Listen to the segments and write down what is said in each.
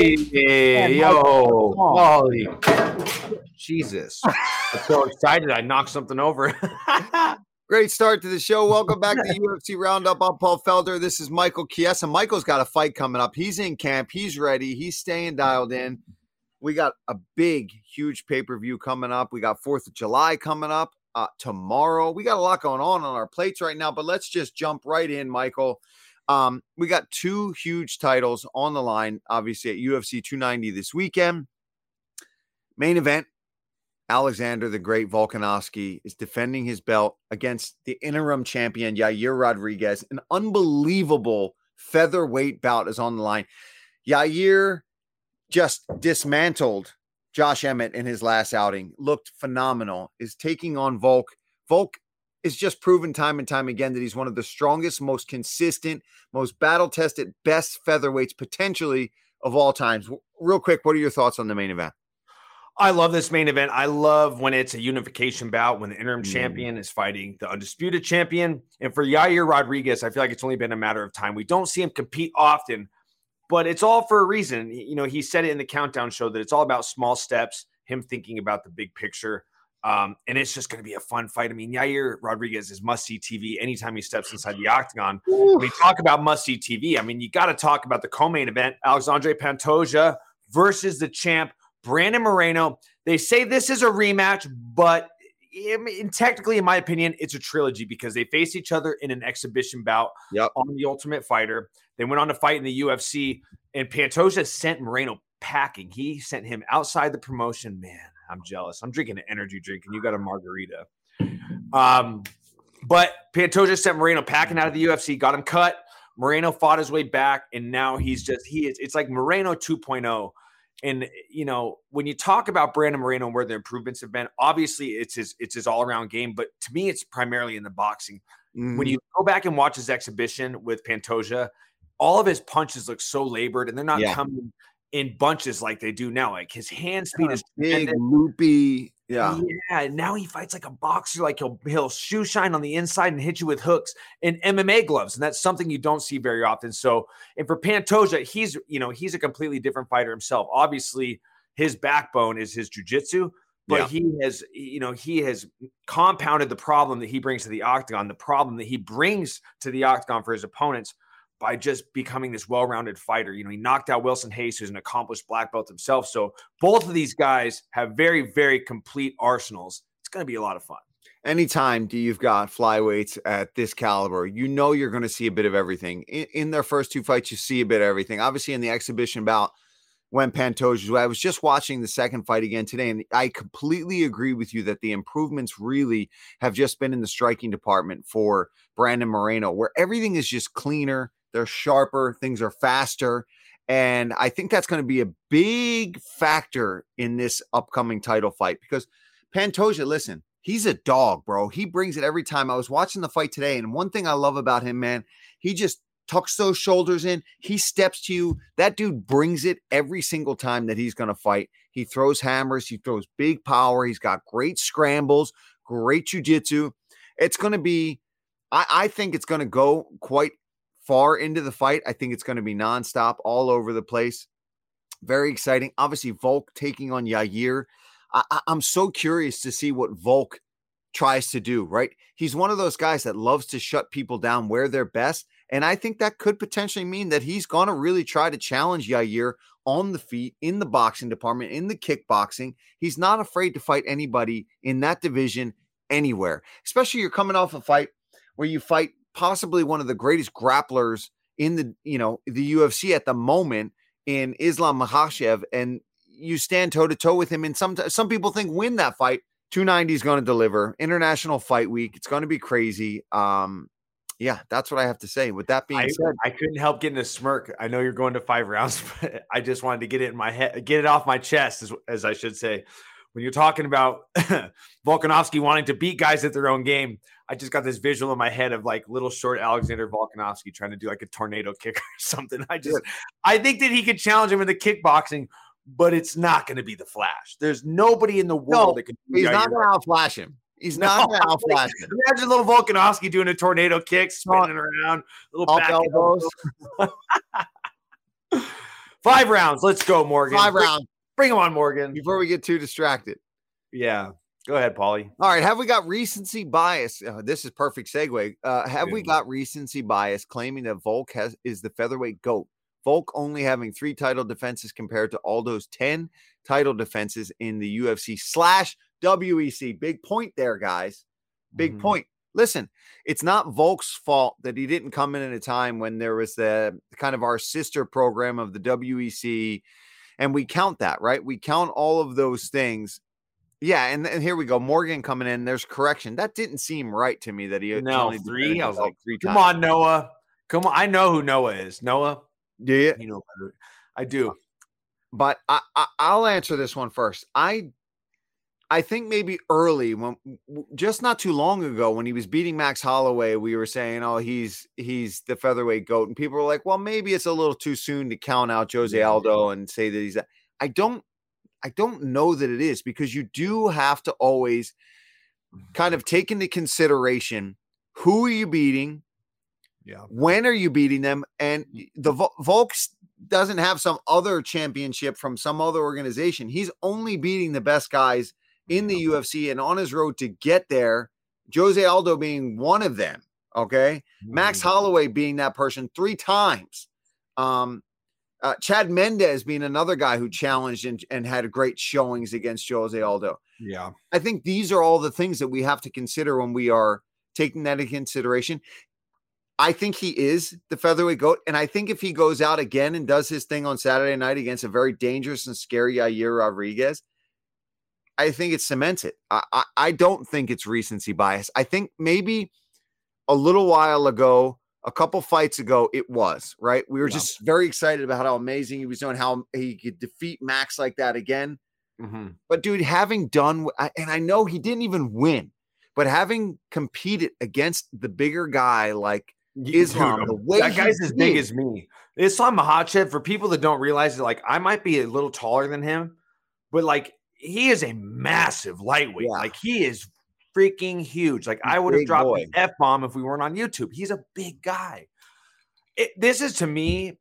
Hey, yo, quality. Jesus. I'm so excited. I knocked something over. Great start to the show. Welcome back to UFC Roundup. I'm Paul Felder. This is Michael Chiesa. Michael's got a fight coming up. He's in camp. He's ready. He's staying dialed in. We got a big, huge pay per view coming up. We got 4th of July coming up uh, tomorrow. We got a lot going on on our plates right now, but let's just jump right in, Michael. Um, we got two huge titles on the line, obviously, at UFC 290 this weekend. Main event Alexander the Great Volkanovski is defending his belt against the interim champion Yair Rodriguez. An unbelievable featherweight bout is on the line. Yair just dismantled Josh Emmett in his last outing, looked phenomenal, is taking on Volk. Volk is just proven time and time again that he's one of the strongest, most consistent, most battle tested, best featherweights potentially of all times. Real quick, what are your thoughts on the main event? I love this main event. I love when it's a unification bout when the interim mm. champion is fighting the undisputed champion. And for Yair Rodriguez, I feel like it's only been a matter of time. We don't see him compete often, but it's all for a reason. You know, he said it in the countdown show that it's all about small steps, him thinking about the big picture. Um, and it's just going to be a fun fight. I mean, Yair Rodriguez is must see TV anytime he steps inside the octagon. We talk about must see TV. I mean, you got to talk about the co main event Alexandre Pantoja versus the champ, Brandon Moreno. They say this is a rematch, but in, technically, in my opinion, it's a trilogy because they faced each other in an exhibition bout yep. on the Ultimate Fighter. They went on to fight in the UFC, and Pantoja sent Moreno packing. He sent him outside the promotion. Man, I'm jealous. I'm drinking an energy drink, and you got a margarita. Um, but Pantoja sent Moreno packing out of the UFC, got him cut. Moreno fought his way back, and now he's just he is. It's like Moreno 2.0. And you know, when you talk about Brandon Moreno and where the improvements have been, obviously it's his it's his all around game. But to me, it's primarily in the boxing. Mm-hmm. When you go back and watch his exhibition with Pantoja, all of his punches look so labored, and they're not yeah. coming in bunches like they do now. Like his hand speed is big, tremendous. loopy. Yeah. Yeah. And now he fights like a boxer. Like he'll he'll shoe shine on the inside and hit you with hooks and MMA gloves. And that's something you don't see very often. So, and for Pantoja, he's you know, he's a completely different fighter himself. Obviously, his backbone is his jujitsu, but yeah. he has, you know, he has compounded the problem that he brings to the octagon, the problem that he brings to the octagon for his opponents by just becoming this well-rounded fighter. You know, he knocked out Wilson Reis, who's an accomplished black belt himself. So both of these guys have very, very complete arsenals. It's going to be a lot of fun. Anytime do you've got flyweights at this caliber, you know you're going to see a bit of everything. In, in, their first two fights, you see a bit of everything. Obviously, in the exhibition bout, when Pantoja, I was just watching the second fight again today, and I completely agree with you that the improvements really have just been in the striking department for Brandon Moreno, where everything is just cleaner they're sharper, things are faster. And I think that's going to be a big factor in this upcoming title fight because Pantoja, listen, he's a dog, bro. He brings it every time. I was watching the fight today, and one thing I love about him, man, he just tucks those shoulders in. He steps to you. That dude brings it every single time that he's going to fight. He throws hammers, he throws big power. He's got great scrambles, great jujitsu. It's going to be, I, I think it's going to go quite far into the fight. I think it's going to be nonstop all over the place. Very exciting. Obviously, Volk taking on Yair. I, am so curious to see what Volk tries to do, right? He's one of those guys that loves to shut people down where they're best. And I think that could potentially mean that he's going to really try to challenge Yair on the feet, in the boxing department, in the kickboxing. He's not afraid to fight anybody in that division anywhere, especially you're coming off a fight where you fight possibly one of the greatest grapplers in the you know the UFC at the moment in Islam Makhachev, and you stand toe to toe with him. And some some people think win that fight. 290 is going to deliver. International Fight Week. It's going to be crazy. Um, yeah, that's what I have to say. With that being I, said, I couldn't help getting a smirk. I know you're going to five rounds, but I just wanted to get it in my head, get it off my chest, as, as I should say. When you're talking about Volkanovski wanting to beat guys at their own game, I just got this visual in my head of like little short Alexander Volkanovski trying to do like a tornado kick or something. I just, I think that he could challenge him in the kickboxing, but it's not going to be the Flash. There's nobody in the world no, that can. He's not going to outflash him. He's no, not going to outflash him. Imagine little Volkanovski doing a tornado kick, spinning around, little back elbows. Five rounds. Let's go, Morgan. Five bring, rounds. Bring him on, Morgan. Before we get too distracted. Yeah. Go ahead, Paulie. All right. Have we got recency bias? Uh, this is perfect segue. Uh, have we got recency bias claiming that Volk has is the featherweight goat? Volk only having three title defenses compared to Aldo's 10 title defenses in the UFC slash WEC. Big point there, guys. Big Mhm. point. Listen, it's not Volk's fault that he didn't come in at a time when there was the kind of our sister program of the WEC. And we count that, right? We count all of those things. Yeah. And, and here we go. Morgan coming in. There's correction. That didn't seem right to me that he, No, only three? I was like, three Come times. on, Noah. Come on. I know who Noah is. Noah. Do you? You know better. I do. but I, I I'll answer this one first. I I think maybe early when just not too long ago when he was beating Max Holloway, we were saying, "Oh, he's he's the featherweight goat," and people were like, "Well, maybe it's a little too soon to count out Jose Aldo and say that he's." That. I don't I don't know that it is because you do have to always kind of take into consideration who are you beating, Yeah. when are you beating them? And the Volks doesn't have some other championship from some other organization. He's only beating the best guys in the UFC and on his road to get there. Jose Aldo being one of them. Okay. Max Mhm. Holloway being that person three times. Um, uh, Chad Mendes being another guy who challenged and, and had great showings against Jose Aldo. Yeah. I think these are all the things that we have to consider when we are taking that into consideration. I think he is the featherweight goat. And I think if he goes out again and does his thing on Saturday night against a very dangerous and scary Yair Rodriguez, I think it cements it. I, I, I don't think it's recency bias. I think maybe a little while ago, a couple fights ago, it was, right? We were Yeah. just very excited about how amazing he was doing, how he could defeat Max like that again. Mhm. But dude, having done, and I know he didn't even win, but having competed against the bigger guy like Islam, Dude, the way that guy's as big as me. Islam Makhachev, for people that don't realize it, like I might be a little taller than him, but like he is a massive lightweight. Yeah. Like he is freaking huge. Like I would have dropped boy. the F bomb if we weren't on YouTube. He's a big guy. It, this is to me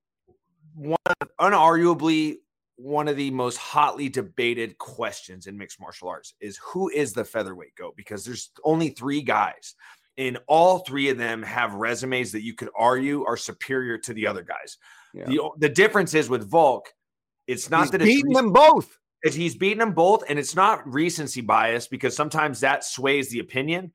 one of, unarguably one of the most hotly debated questions in mixed martial arts is who is the featherweight goat because there's only three guys and all three of them have resumes that you could argue are superior to the other guys. Yeah. The, the difference is with Volk, it's not He's that it's beating them both. He's beaten them both, and it's not recency bias because sometimes that sways the opinion.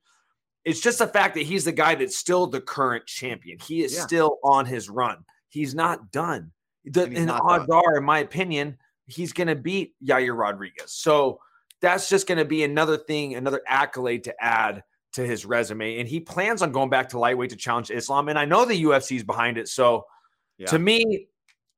It's just the fact that he's the guy that's still the current champion. He is Yeah. still on his run. He's not done. The, And and odds done. are, in my opinion, he's going to beat Yair Rodriguez. So that's just going to be another thing, another accolade to add to his resume. And he plans on going back to lightweight to challenge Islam. And I know the UFC is behind it. So Yeah. to me,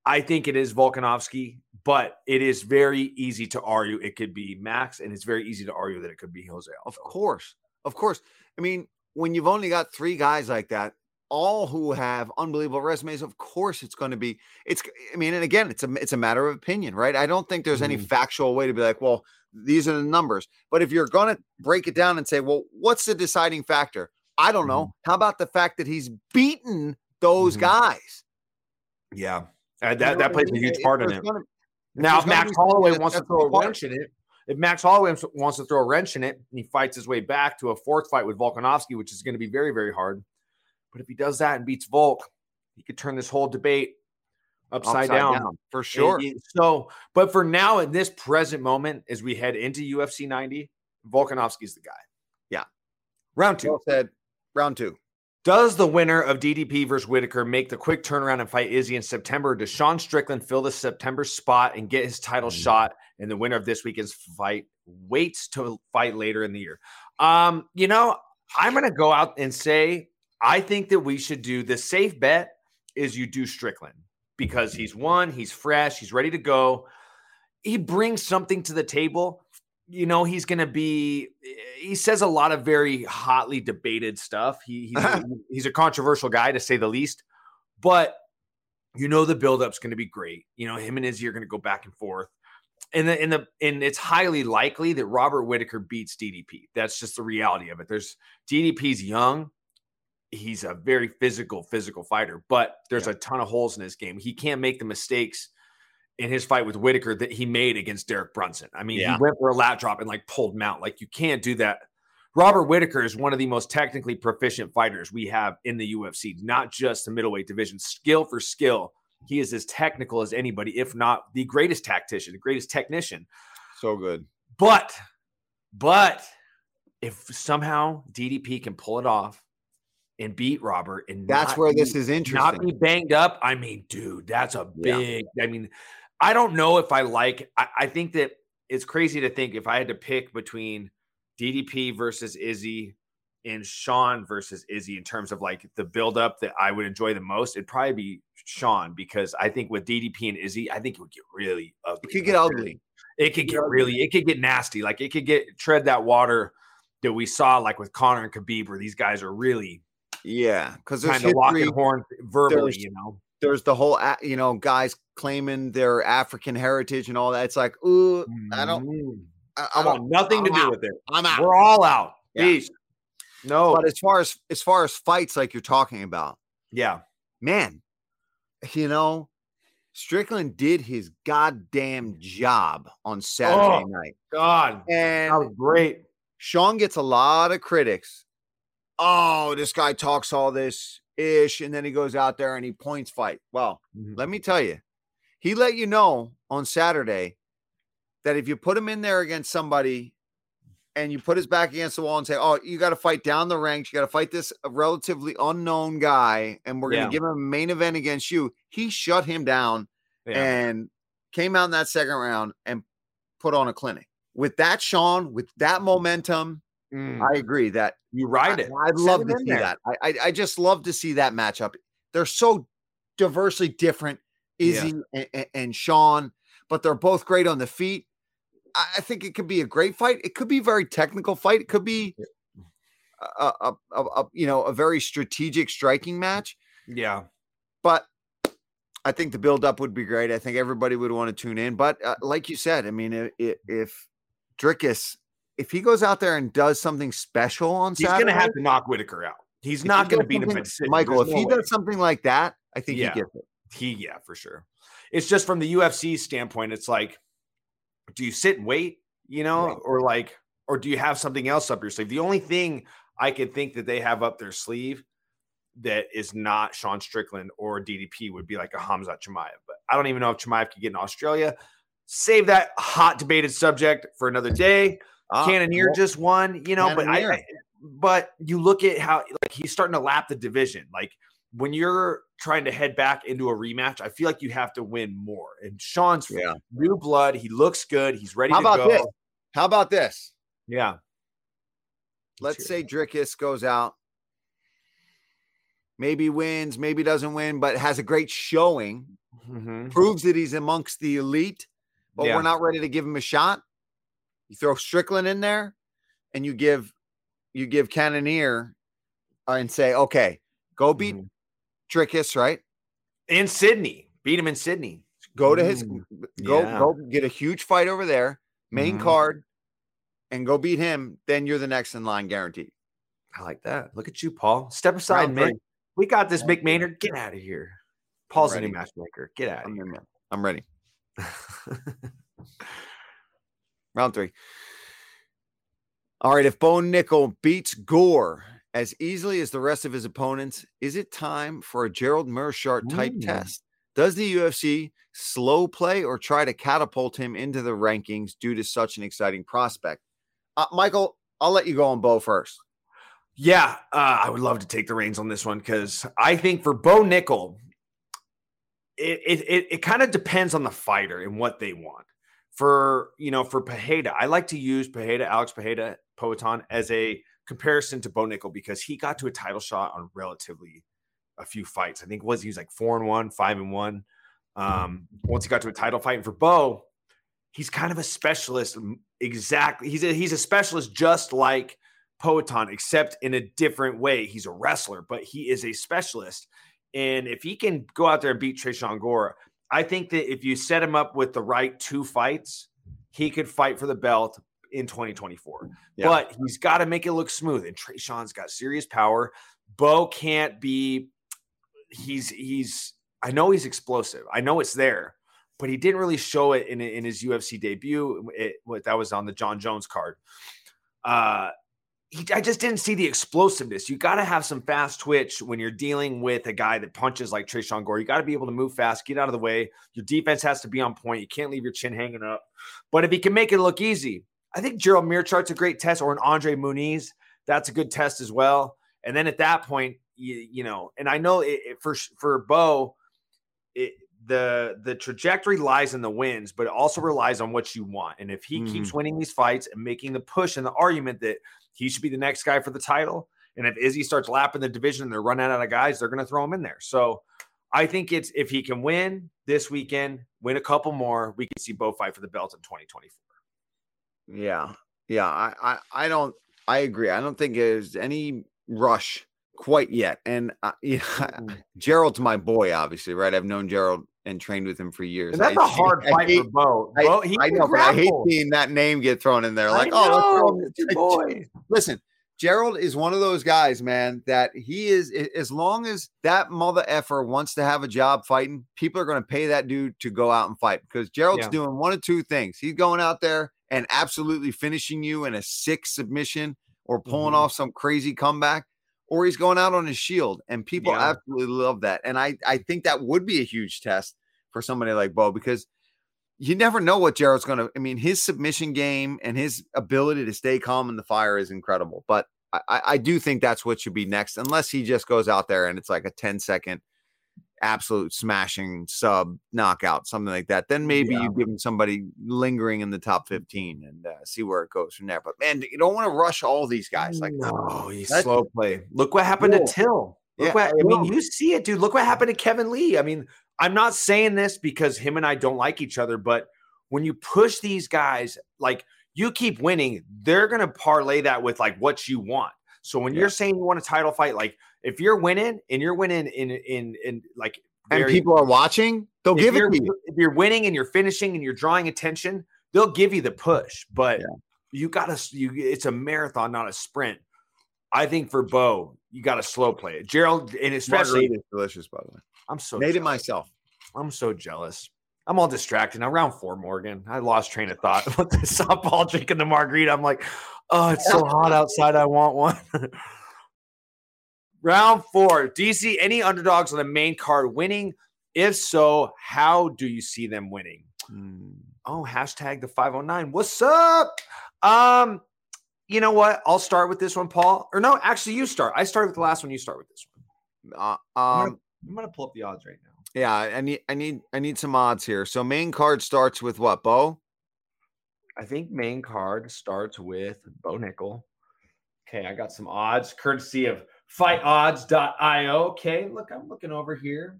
I think it is Volkanovski, but it is very easy to argue it could be Max, and it's very easy to argue that it could be Jose. Of course. Of course. I mean, when you've only got three guys like that, all who have unbelievable resumes, of course it's going to be it's I mean, and again, it's a it's a matter of opinion, right? I don't think there's any Mhm. factual way to be like, well, these are the numbers. But if you're going to break it down and say, well, what's the deciding factor? I don't know. How about the fact that he's beaten those Mhm. guys? Yeah, Uh, that that what I plays a huge If part in it. gonna- Now, if Max Holloway wants to throw a wrench in it, if Max Holloway wants- wants to throw a wrench in it, and he fights his way back to a fourth fight with Volkanovski, which is going to be very, very hard. But if he does that and beats Volk, he could turn this whole debate upside, down. for And sure. it- so, but for now, in this present moment, as we head into UFC 90, Volkanovski's the guy. Yeah. Round two. Well said. Round two. Does the winner of DDP versus Whittaker make the quick turnaround and fight Izzy in September? Does Sean Strickland fill the September spot and get his title Mm. shot? And the winner of this weekend's fight waits to fight later in the year. Um, you know, I'm gonna go out and say I think that we should do the safe bet is you do Strickland because he's won, he's fresh, he's ready to go. He brings something to the table. You know, he's going to be, he says a lot of very hotly debated stuff. He, he's, a, he's a controversial guy to say the least, but you know, the buildup's going to be great. You know, him and Izzy are going to go back and forth. And the, and the, and it's highly likely that Robert Whittaker beats DDP. That's just the reality of it. There's DDP's young. He's a very physical, physical fighter, but there's Yeah. a ton of holes in his game. He can't make the mistakes in his fight with Whittaker that he made against Derek Brunson. I mean, Yeah. he went for a lat drop and like pulled him out. Like you can't do that. Robert Whittaker is one of the most technically proficient fighters we have in the UFC, not just the middleweight division. Skill for skill, he is as technical as anybody, if not the greatest tactician, the greatest technician. So good. But, but if somehow DDP can pull it off and beat Robert, and That's where be- this is interesting. not be banged up. I mean, dude, that's a Yeah. big. I mean, I don't know if I like. I, I think that it's crazy to think if I had to pick between DDP versus Izzy and Sean versus Izzy in terms of like the buildup that I would enjoy the most, it'd probably be Sean because I think with DDP and Izzy, I think it would get really ugly. It could get ugly. It could get really. It could get nasty. Like it could get tread that water that we saw like with Conor and Khabib, where these guys are really Yeah, because there's kind of locking horns verbally. You know. There's the whole, you know, guys claiming their African heritage and all that. It's like, ooh, I don't, Mm. I, I I want nothing to I'm do out. with it. I'm out. We're all out. Yeah. Peace. No. But as far as as far as fights like you're talking about, yeah. man, you know, Strickland did his goddamn job on Saturday Oh. night, God. and That was great. Sean gets a lot of critics. Oh, this guy talks all this ish, and then he goes out there and he points fight. Well, let me tell you, he let you know on Saturday that if you put him in there against somebody and you put his back against the wall and say, Oh, you got to fight down the ranks, you got to fight this relatively unknown guy, and we're going to give him a main event against you, he shut him down Yeah. and came out in that second round and put on a clinic. With that, Sean, with that momentum, Mm. I agree that you ride it. I, would love to see there. that. I, I I just love to see that matchup. They're so diversely different, Yeah. Izzy and, and, Sean, but they're both great on the feet. I, I think it could be a great fight. It could be a very technical fight. It could be a, a, a, a you know a very strategic striking match. Yeah. But I think the build up would be great. I think everybody would want to tune in. But uh, like you said, I mean, if, if Dricus, if he goes out there and does something special on He's Saturday, going to have to knock Whittaker out. He's not going to beat him. Michael, There's if no he way. does something like that, I think Yeah. he gets it. He, yeah, for sure. It's just from the UFC standpoint, it's like, do you sit and wait, you know, Right. or like, or do you have something else up your sleeve? The only thing I could think that they have up their sleeve that is not Sean Strickland or DDP would be like a Khamzat Chimaev. But I don't even know if Chimaev could get in Australia. Save that hot debated subject for another day. Ah, Cannonier well, just won, you know, but I, I but you look at how like he's starting to lap the division. Like when you're trying to head back into a rematch, I feel like you have to win more. And Sean's Yeah. new blood. He looks good. He's ready How to about go. this? How about this? Yeah. Let's say Dricus goes out, maybe wins, maybe doesn't win, but has a great showing, Mhm. proves that he's amongst the elite, but Yeah. we're not ready to give him a shot. You throw Strickland in there, and you give you give Cannonier uh, and say, okay, go beat Mhm. Dricus, right? in Sydney. Beat him in Sydney. Go to his Mm, go yeah. go get a huge fight over there, main Mhm. card, and go beat him. Then you're the next in line, guaranteed. I like that. Look at you, Paul. Step aside, Round man. We got this, Round Mick. Maynard. Get out of here. Paul's a new matchmaker. Get out I'm, here. in. I'm ready. Round three. All right. If Bo Nickal beats Gore as easily as the rest of his opponents, is it time for a Gerald Meerschaert type Ooh. test? Does the UFC slow play or try to catapult him into the rankings due to such an exciting prospect? Uh, Michael, I'll let you go on Bo first. Yeah, uh, I would love to take the reins on this one because I think for Bo Nickal, it it it, it kind of depends on the fighter and what they want. For you know, for Pereira, I like to use Pajeda, Alex Pereira, Poatan as a comparison to Bo Nickal because he got to a title shot on relatively a few fights. I think was he was like four and one, five and one. Um, once he got to a title fight, and for Bo, he's kind of a specialist. Exactly, he's a he's a specialist just like Poatan, except in a different way. He's a wrestler, but he is a specialist. And if he can go out there and beat Tresean Gore, I think that if you set him up with the right two fights, he could fight for the belt in 2024. Yeah. But he's got to make it look smooth. And Tresean's got serious power. Bo can't be. He's he's. I know he's explosive. I know it's there, but he didn't really show it in in his UFC debut. It, that was on the Jon Jones card. Uh, he, I just didn't see the explosiveness. You got to have some fast twitch when you're dealing with a guy that punches like Tresean Gore. You got to be able to move fast, get out of the way. Your defense has to be on point. You can't leave your chin hanging up. But if he can make it look easy, I think Gerald Meerschaert's a great test, or an Andre Muniz. That's a good test as well. And then at that point, you, you know, and I know it, it, for for Bo, it, the the trajectory lies in the wins, but it also relies on what you want. And if he mm. keeps winning these fights and making the push and the argument that he should be the next guy for the title. And if Izzy starts lapping the division and they're running out of guys, they're going to throw him in there. So I think it's if he can win this weekend, win a couple more, we can see Bo fight for the belt in 2024. Yeah. Yeah. I, I, I don't, I agree. I don't think there's any rush quite yet. And uh, yeah. Gerald's my boy, obviously, right? I've known Gerald and trained with him for years. And that's I, a hard I, fight I hate, for Bo. Bo I, know, but I hate seeing that name get thrown in there. Like, oh, boy. Listen, Gerald is one of those guys, man, that he is as long as that mother effer wants to have a job fighting, people are going to pay that dude to go out and fight because Gerald's yeah. doing one of two things. He's going out there and absolutely finishing you in a sick submission or pulling mm-hmm. off some crazy comeback or he's going out on his shield. And people yeah. absolutely love that. And I, I think that would be a huge test for somebody like Bo because you never know what Gerald's going to. I mean, his submission game and his ability to stay calm in the fire is incredible. But I, I do think that's what should be next, unless he just goes out there and it's like a 10 second absolute smashing sub knockout, something like that, then maybe yeah. you give him somebody lingering in the top 15 and uh, see where it goes from there. But man, you don't want to rush all these guys. Like, no, he's slow play. Look what happened cool. to Till. Look yeah, what, I mean, you see it, dude. Look what happened to Kevin Lee. I mean, I'm not saying this because him and I don't like each other, but when you push these guys, like you keep winning, they're going to parlay that with like what you want. So when yeah. you're saying you want a title fight, like if you're winning and you're winning in in in like very, and people are watching, they'll give it to you. If you're winning and you're finishing and you're drawing attention, they'll give you the push. But yeah. you gotta you it's a marathon, not a sprint. I think for Bo, you got to slow play it. Gerald, and especially it's delicious, by the way. I'm so made jealous. it myself. I'm so jealous. I'm all distracted now. Round four, Morgan. I lost train of thought with the softball drinking the margarita. I'm like, oh, it's so hot outside. I want one. Round four. Do you see any underdogs on the main card winning? If so, how do you see them winning? Hmm. Oh, hashtag the 509. What's up? Um, you know what? I'll start with this one, Paul. Or no, actually, you start. I started with the last one. You start with this one. Uh, um, I'm gonna, I'm gonna pull up the odds right now. Yeah, I need, I need, I need some odds here. So main card starts with what, Bo? I think main card starts with Bo Nickal. Okay, I got some odds courtesy of fightodds.io. Okay, look, I'm looking over here.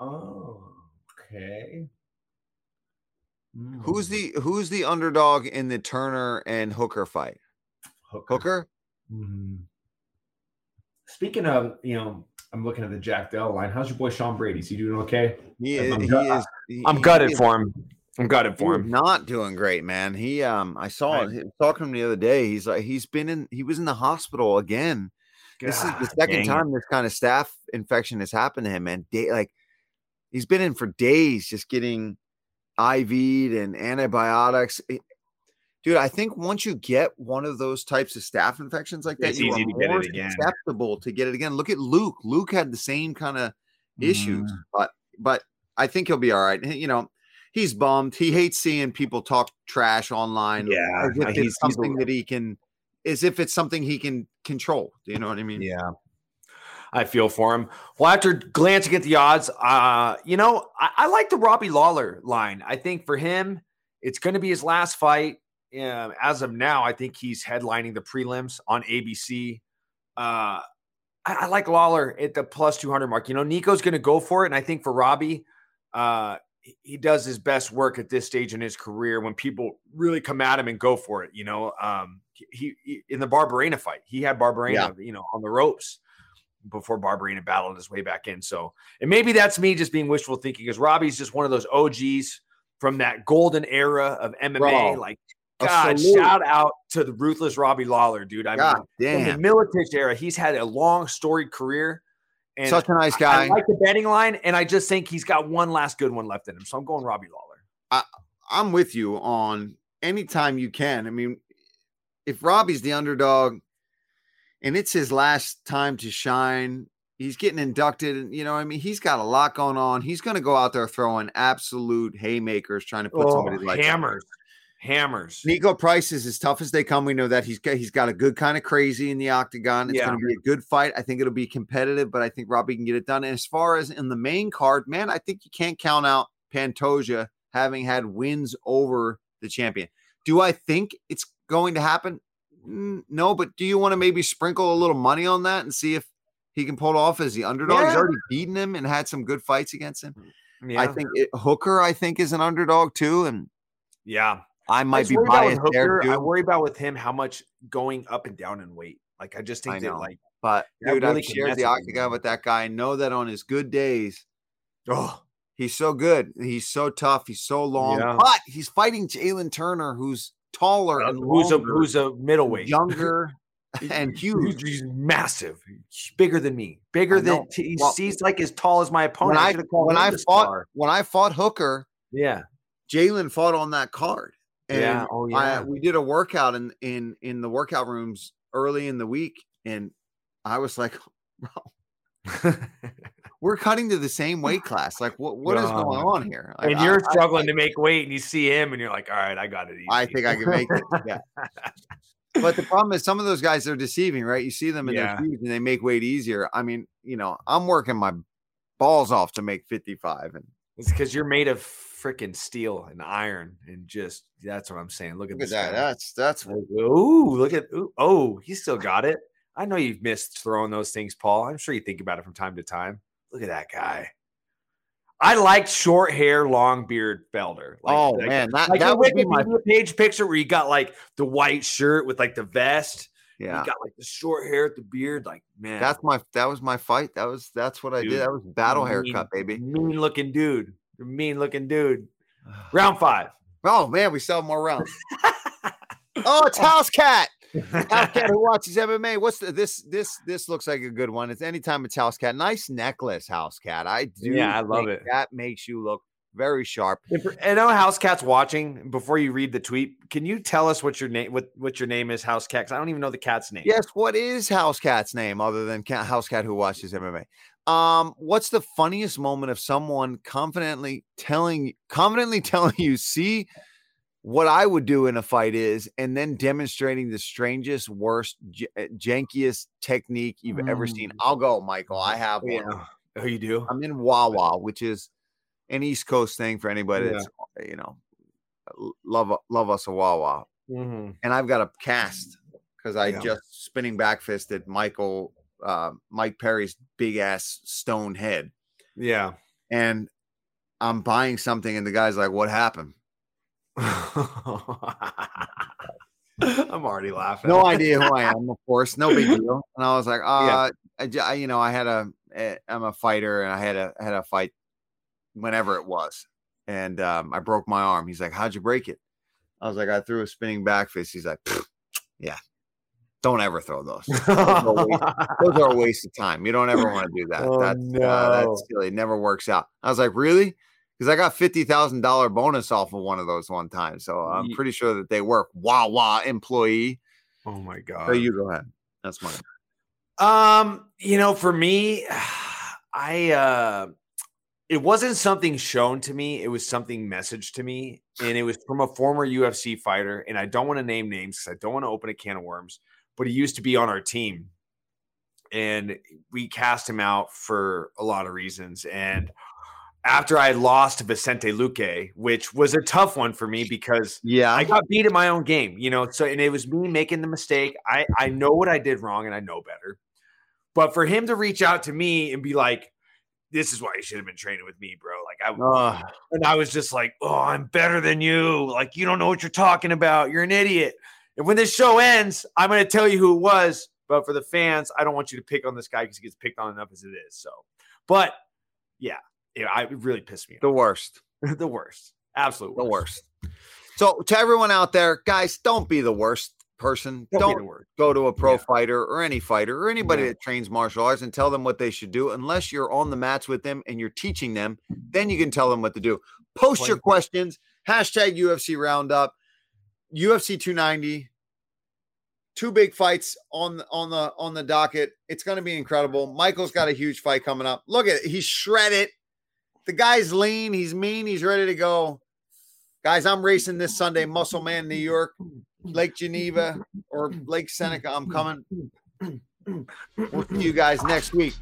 Oh, okay. Mm. Who's the who's the underdog in the Turner and Hooker fight? Hooker. Hooker? Mm-hmm. Speaking of, you know, I'm looking at the Jack Dell line. How's your boy Sean Brady? Is he doing okay? He is. I'm, he is, I'm gutted for him. I'm gutted for him. Not doing great, man. He um I saw him talking to him the other day. He's like he's been in he was in the hospital again. God, this is the second time this kind of staph infection has happened to him, and day, like he's been in for days just getting IV'd and antibiotics. It, dude, I think once you get one of those types of staph infections like that, it's you easy to get it again. To get it again. Look at Luke. Luke had the same kind of issues, mm. but but I think he'll be all right. You know, he's bummed. He hates seeing people talk trash online. Yeah, if it's something that he can, as if it's something he can control. You know what I mean? Yeah. I feel for him. Well, after glancing at the odds, uh, you know, I, I like the Robbie Lawler line. I think for him, it's going to be his last fight. Um, as of now, I think he's headlining the prelims on ABC. Uh, I, I, like Lawler at the plus 200 mark. You know, Niko's going to go for it. And I think for Robbie, uh, he does his best work at this stage in his career when people really come at him and go for it. You know, um, he, he in the Barberena fight, he had Barberena, yeah. you know, on the ropes before Barberena battled his way back in. So, and maybe that's me just being wishful thinking because Robbie's just one of those OGs from that golden era of MMA. Bro, like, God, shout out to the ruthless Robbie Lawler, dude. I God, mean, damn. in the Miletich era, he's had a long storied career. And Such a nice guy. I, like the betting line, and I just think he's got one last good one left in him. So I'm going Robbie Lawler. I, I'm with you on anytime you can. I mean, if Robbie's the underdog and it's his last time to shine, he's getting inducted. And, you know, I mean, he's got a lot going on. He's going to go out there throwing absolute haymakers, trying to put oh, somebody like Oh, hammers, hammers. Niko Price is as tough as they come. We know that he's got he's got a good kind of crazy in the octagon. It's Yeah. going to be a good fight. I think it'll be competitive, but I think Robbie can get it done. And as far as in the main card, man, I think you can't count out Pantoja having had wins over the champion. Do I think it's going to happen? No, but do you want to maybe sprinkle a little money on that and see if he can pull it off as the underdog? He's already beaten him and had some good fights against him. Yeah. I think it, Hooker, I think, is an underdog too, and yeah. I I might just be worry about with biased there Hooker, I worry about with him how much going up and down in weight. Like I just think I that know. like But dude, really I've shared the octagon with that guy. I know that on his good days, oh he's so good. He's so tough. He's so long. Yeah. But he's fighting Jalen Turner, who's taller uh, and who's a longer, who's a middleweight, younger and huge. He's, massive, He's bigger than me, bigger than he's, Well, he's like as tall as my When opponent. I when I fought star. when I fought Hooker, yeah, Jalen fought on that card. And yeah, oh I, yeah, we did a workout in in in the workout rooms early in the week, and I was like, bro, we're cutting to the same weight class. Like, what what is going on here? Like, and you're I- struggling to make weight, and you see him, and you're like, all right, I got it. Easy. I think I can make it. Yeah. But the problem is some of those guys are deceiving, right? You see them and Yeah. they're huge and they make weight easier. I mean, you know, I'm working my balls off to make 55 and It's because you're made of freaking steel and iron, and just that's what I'm saying. Look at look at that. guy. That's that's Ooh, look at ooh, oh, he still got it. I know you've missed throwing those things, Paul. I'm sure you think about it from time to time. Look at that guy. I liked short hair, long beard Felder. Like, oh like, man, that, like that would be my page picture where you got like the white shirt with like the vest. yeah. You got like the short hair, the beard. Like man, That's my that was my fight. That was that's what I Dude, did. That was battle mean- haircut, baby. mean looking dude. Mean looking dude. Round five. Oh man, we still have more rounds. oh, it's House Cat. House Cat who watches MMA. What's the, this? This this looks like a good one. It's anytime it's House Cat. Nice necklace, House Cat. I do. Yeah, I love it. That makes you look very sharp. If- I know House Cat's watching. Before you read the tweet, can you tell us what your name what what your name is, House Cat? 'Cause I don't even know the cat's name. Yes. What is House Cat's name other than Cat, House Cat who watches MMA? Um, what's the funniest moment of someone confidently telling confidently telling you, see what I would do in a fight is, and then demonstrating the strangest, worst, j- uh, jankiest technique you've ever seen. Mm. I'll go, Michael. I have one. Yeah. Oh, you do? I'm in Wawa, which is an East Coast thing for anybody Yeah. that's you know love love us a Wawa. Mhm. And I've got a cast because I Yeah. just spinning back fisted Michael uh, Mike Perry's big ass stone head, Yeah. and I'm buying something, and the guy's like, "What happened?" I'm already laughing. No idea who I am, of course, no big deal. And I was like, uh, I, j- I- you know, I had a, eh, I'm a fighter, and I had a had a fight whenever it was, and um, I broke my arm. He's like, "How'd you break it?" I was like, "I threw a spinning back fist." He's like, "Yeah, don't ever throw those. Those are a waste- those are a waste of time. You don't ever want to do that. Oh, that's uh, no. that's silly. It never works out." I was like, "Really?" Because I got fifty thousand dollar bonus off of one of those one time, so I'm pretty sure that they work. Wah wah employee. oh my god. So you go ahead. That's mine. Um, you know, for me, I uh it wasn't something shown to me, it was something messaged to me, and it was from a former UFC fighter. And I don't want to name names because I don't want to open a can of worms, but he used to be on our team. And we cast him out for a lot of reasons. And after I lost to Vicente Luque, which was a tough one for me because Yeah, I got beat at my own game, you know. So and it was me making the mistake. I I know what I did wrong and I know better. But for him to reach out to me and be like, "This is why you should have been training with me, bro." Like I Ugh. and I was just like, "Oh, I'm better than you. Like you don't know what you're talking about. You're an idiot." And when this show ends, I'm going to tell you who it was. But for the fans, I don't want you to pick on this guy because he gets picked on enough as it is. So, but yeah, yeah, I, it really pissed me the worst. the worst, absolute The worst. So to everyone out there, guys, don't be the worst person. Don't, Don't, be the word. go to a pro Yeah. fighter or any fighter or anybody Yeah. that trains martial arts and tell them what they should do unless you're on the mats with them and you're teaching them. Then you can tell them what to do. Post your questions. Hashtag UFC Roundup. UFC 290. Two big fights on on the on the docket. It's going to be incredible. Michael's got a huge fight coming up. Look at it. He's shredded. The guy's lean. He's mean. He's ready to go. Guys, I'm racing this Sunday. Musselman, New York, Lake Geneva, or Lake Seneca. I'm coming. We'll see you guys next week.